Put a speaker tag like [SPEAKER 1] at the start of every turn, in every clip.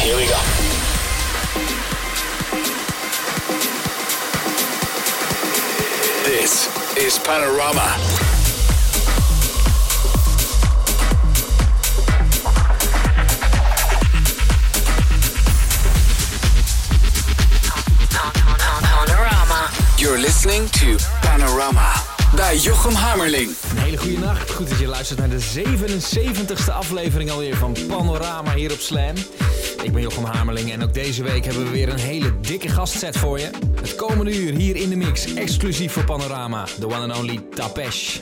[SPEAKER 1] Here we go. This is Panorama. You're listening to Panorama bij Jochem Hamerling.
[SPEAKER 2] Een hele goede nacht. Goed dat je luistert naar de 77ste aflevering alweer van Panorama hier op Slam. Ik ben Jochem Hamerling en ook deze week hebben we weer een hele dikke gastset voor je. Het komende uur hier in de mix, exclusief voor Panorama, de one and only Tapesh.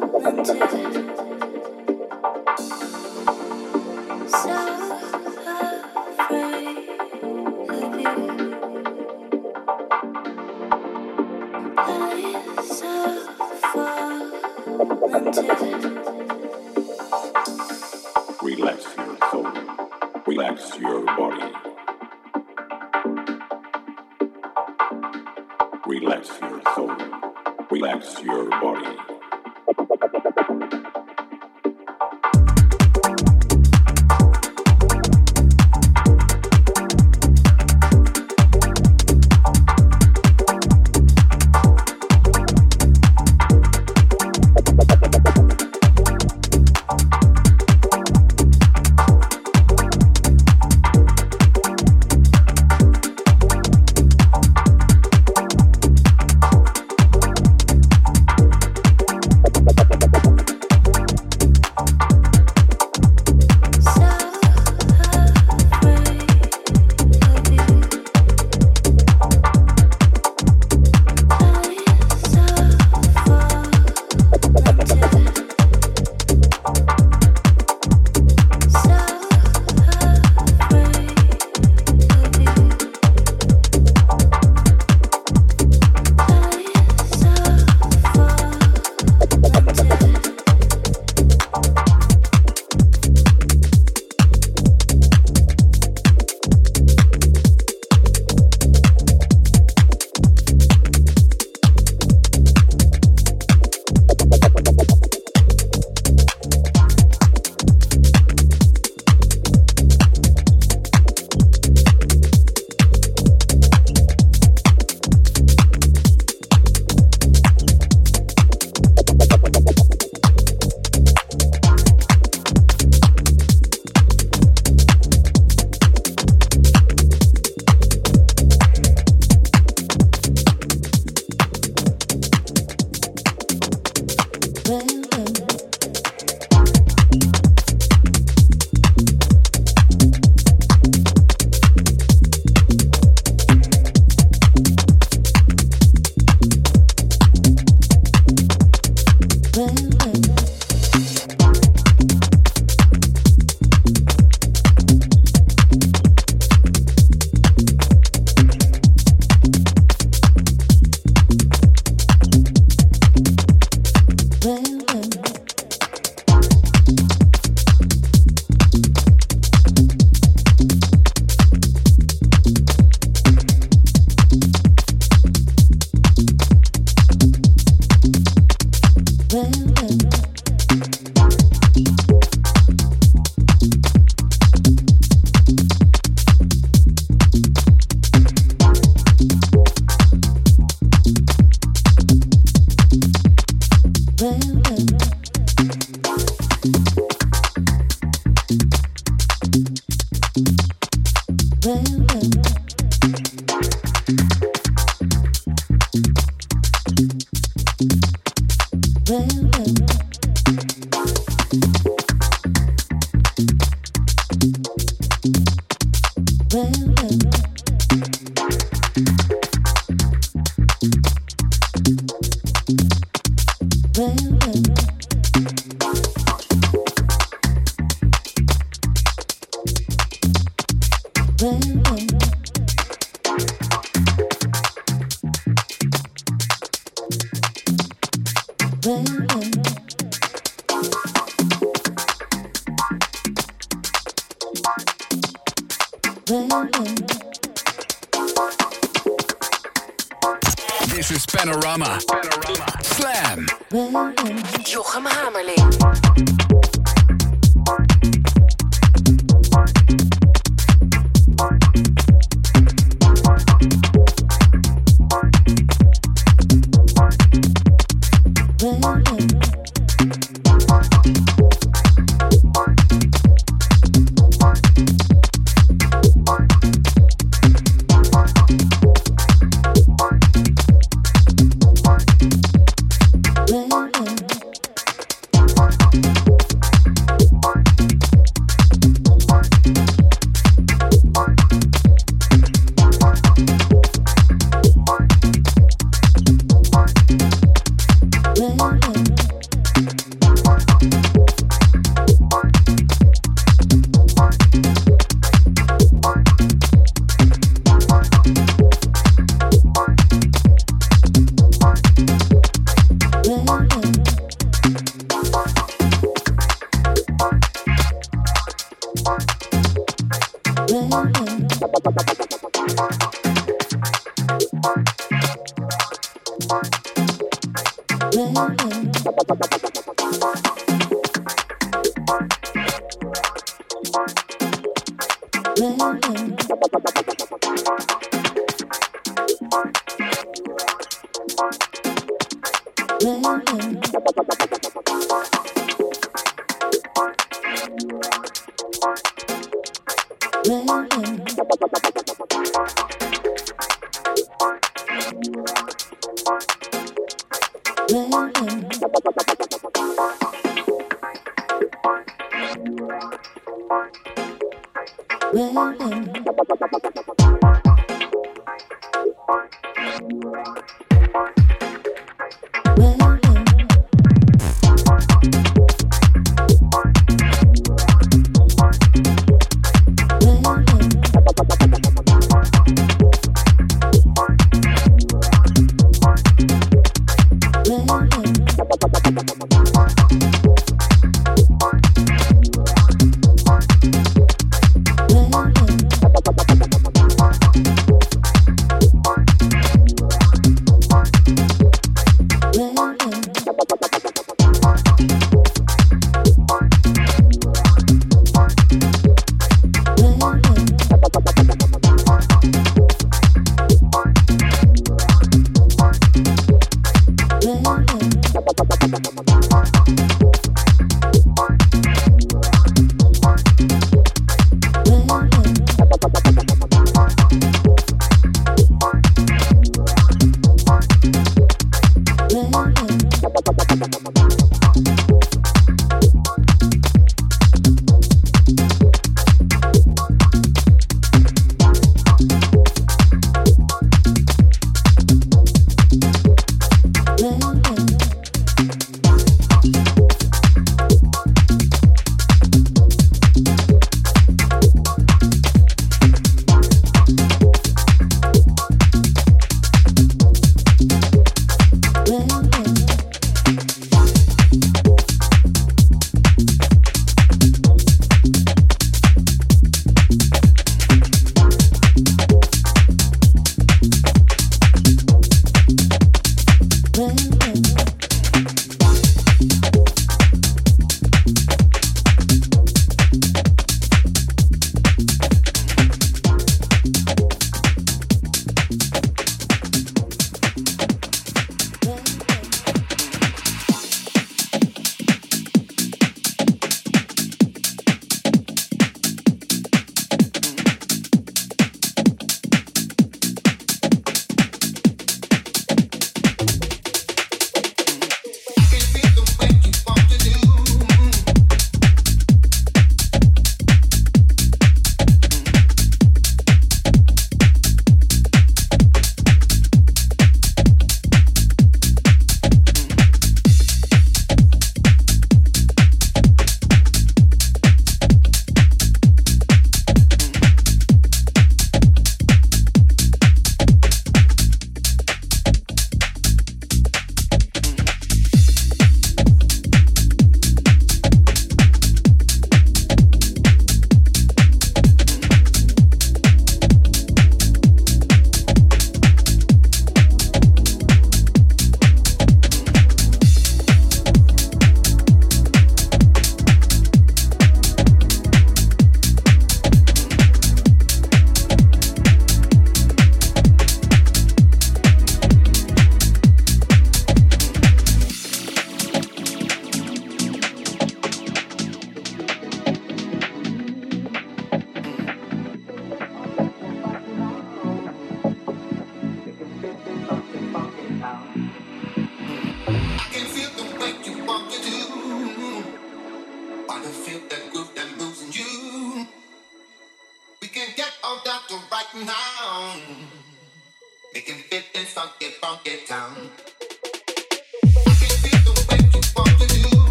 [SPEAKER 1] wanted. remember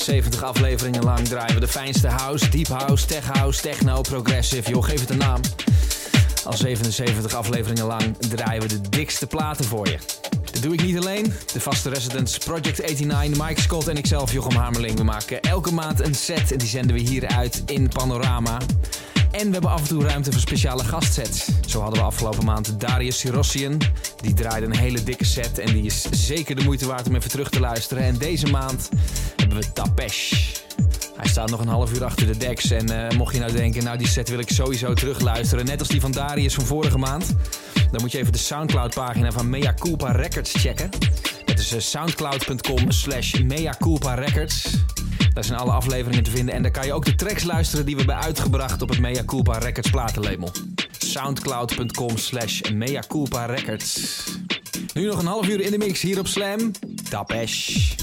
[SPEAKER 2] 70 afleveringen lang draaien we de fijnste house, deep house, tech house, techno, progressive. Joh, geef het een naam. Al 77 afleveringen lang draaien we de dikste platen voor je. Dat doe ik niet alleen. De vaste residents Project 89, Mike Scott en ikzelf, Jochem Hamerling. We maken elke maand een set en die zenden we hier uit in Panorama. En we hebben af en toe ruimte voor speciale gastsets. Zo hadden we afgelopen maand Darius Sirossian. Die draaide een hele dikke set en die is zeker de moeite waard om even terug te luisteren. En deze maand hebben we Tapesh. Hij staat nog een half uur achter de decks. En uh, mocht je nou denken, nou die set wil ik sowieso terugluisteren. Net als die van Darius van vorige maand. Dan moet je even de Soundcloud pagina van Mea Culpa Records checken. Dat is uh, soundcloud.com slash Mea Culpa Records. Daar zijn alle afleveringen te vinden. En daar kan je ook de tracks luisteren die we hebben uitgebracht op het Mea Culpa Records platenlabel. Soundcloud.com slash Mea Culpa Records. Nu nog een half uur in de mix hier op Slam. Tapesh.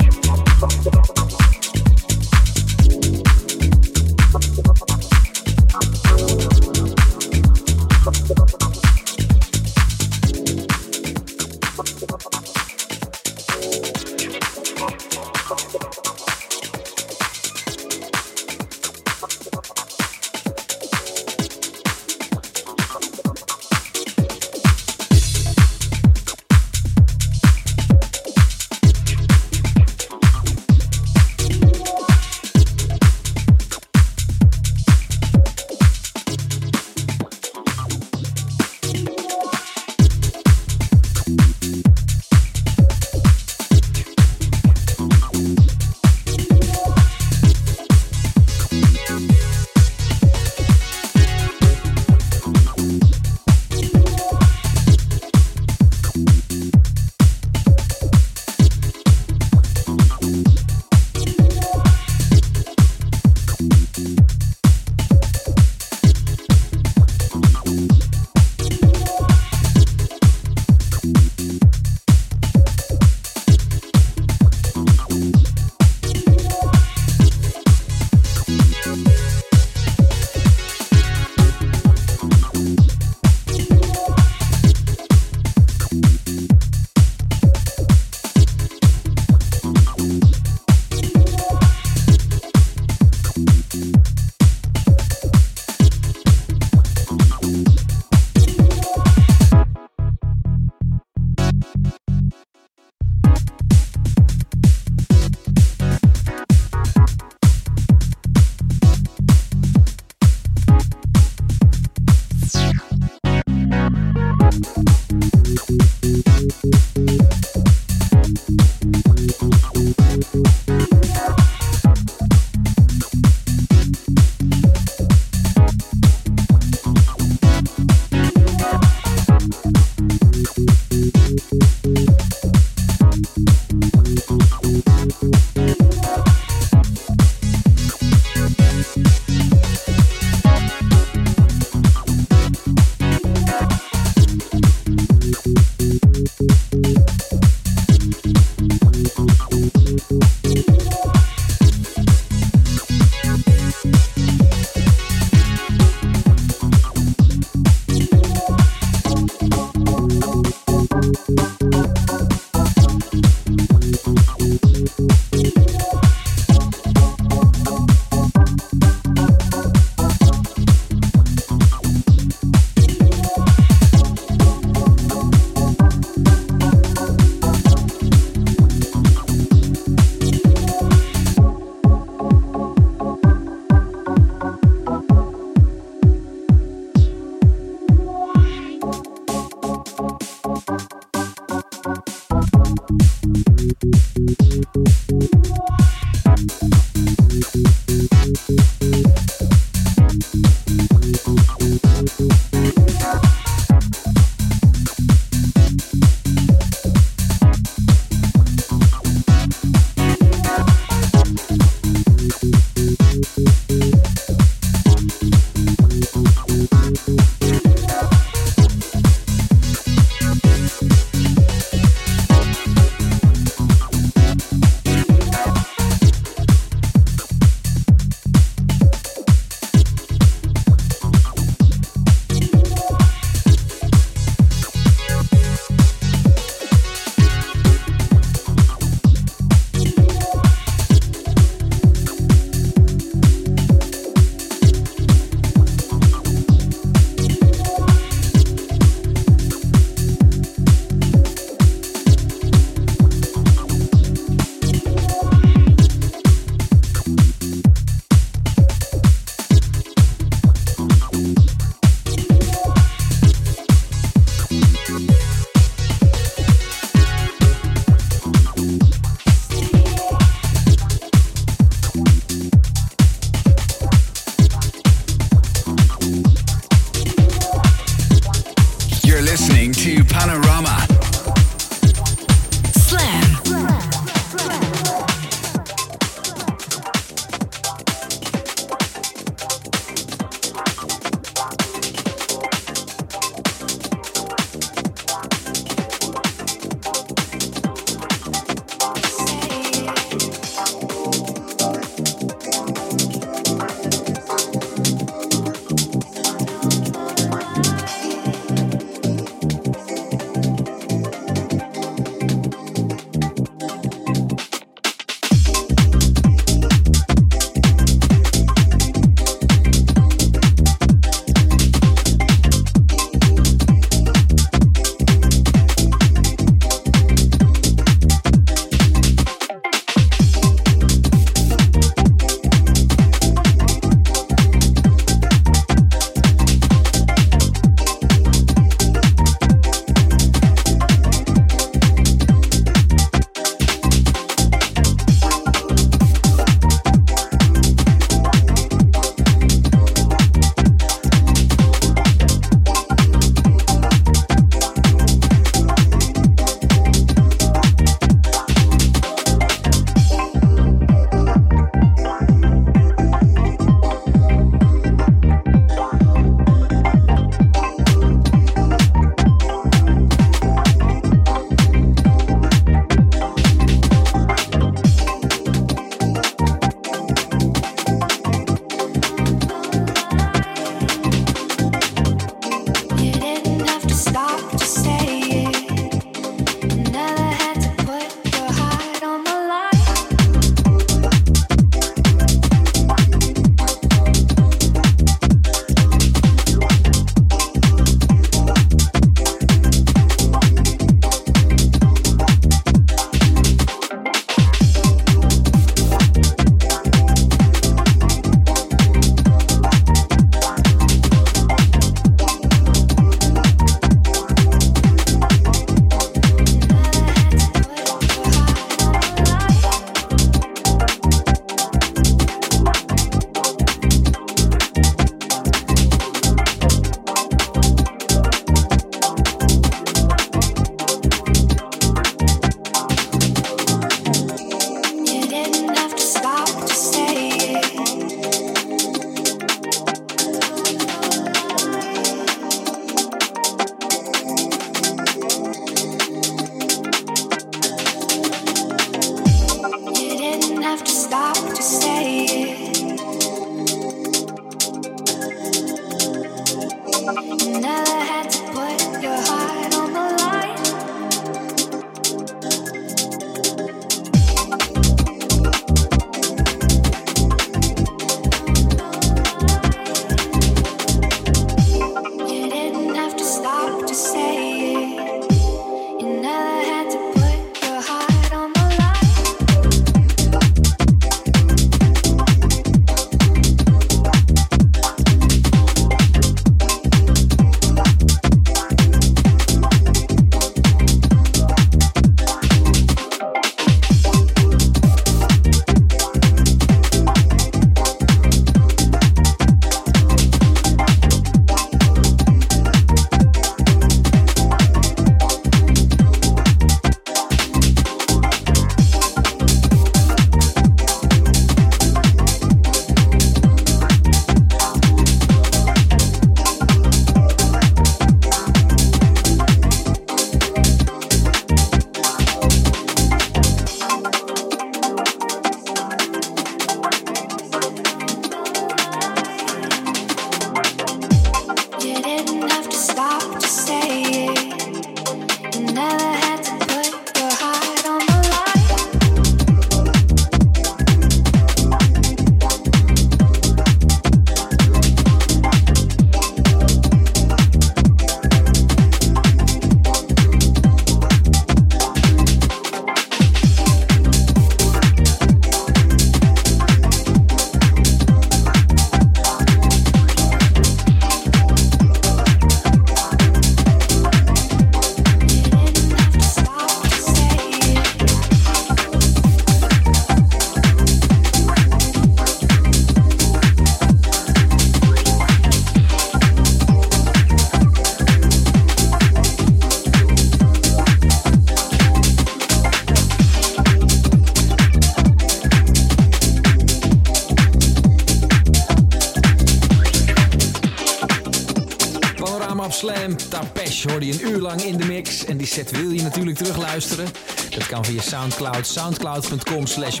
[SPEAKER 2] In de mix. En die set wil je natuurlijk terugluisteren. Dat kan via Soundcloud. Soundcloud.com slash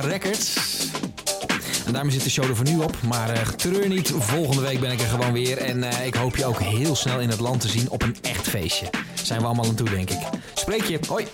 [SPEAKER 2] Records. En daarmee zit de show er voor nu op. Maar uh, treur niet, volgende week ben ik er gewoon weer. En uh, ik hoop je ook heel snel in het land te zien op een echt feestje. Zijn we allemaal aan toe, denk ik. Spreek je. Hoi.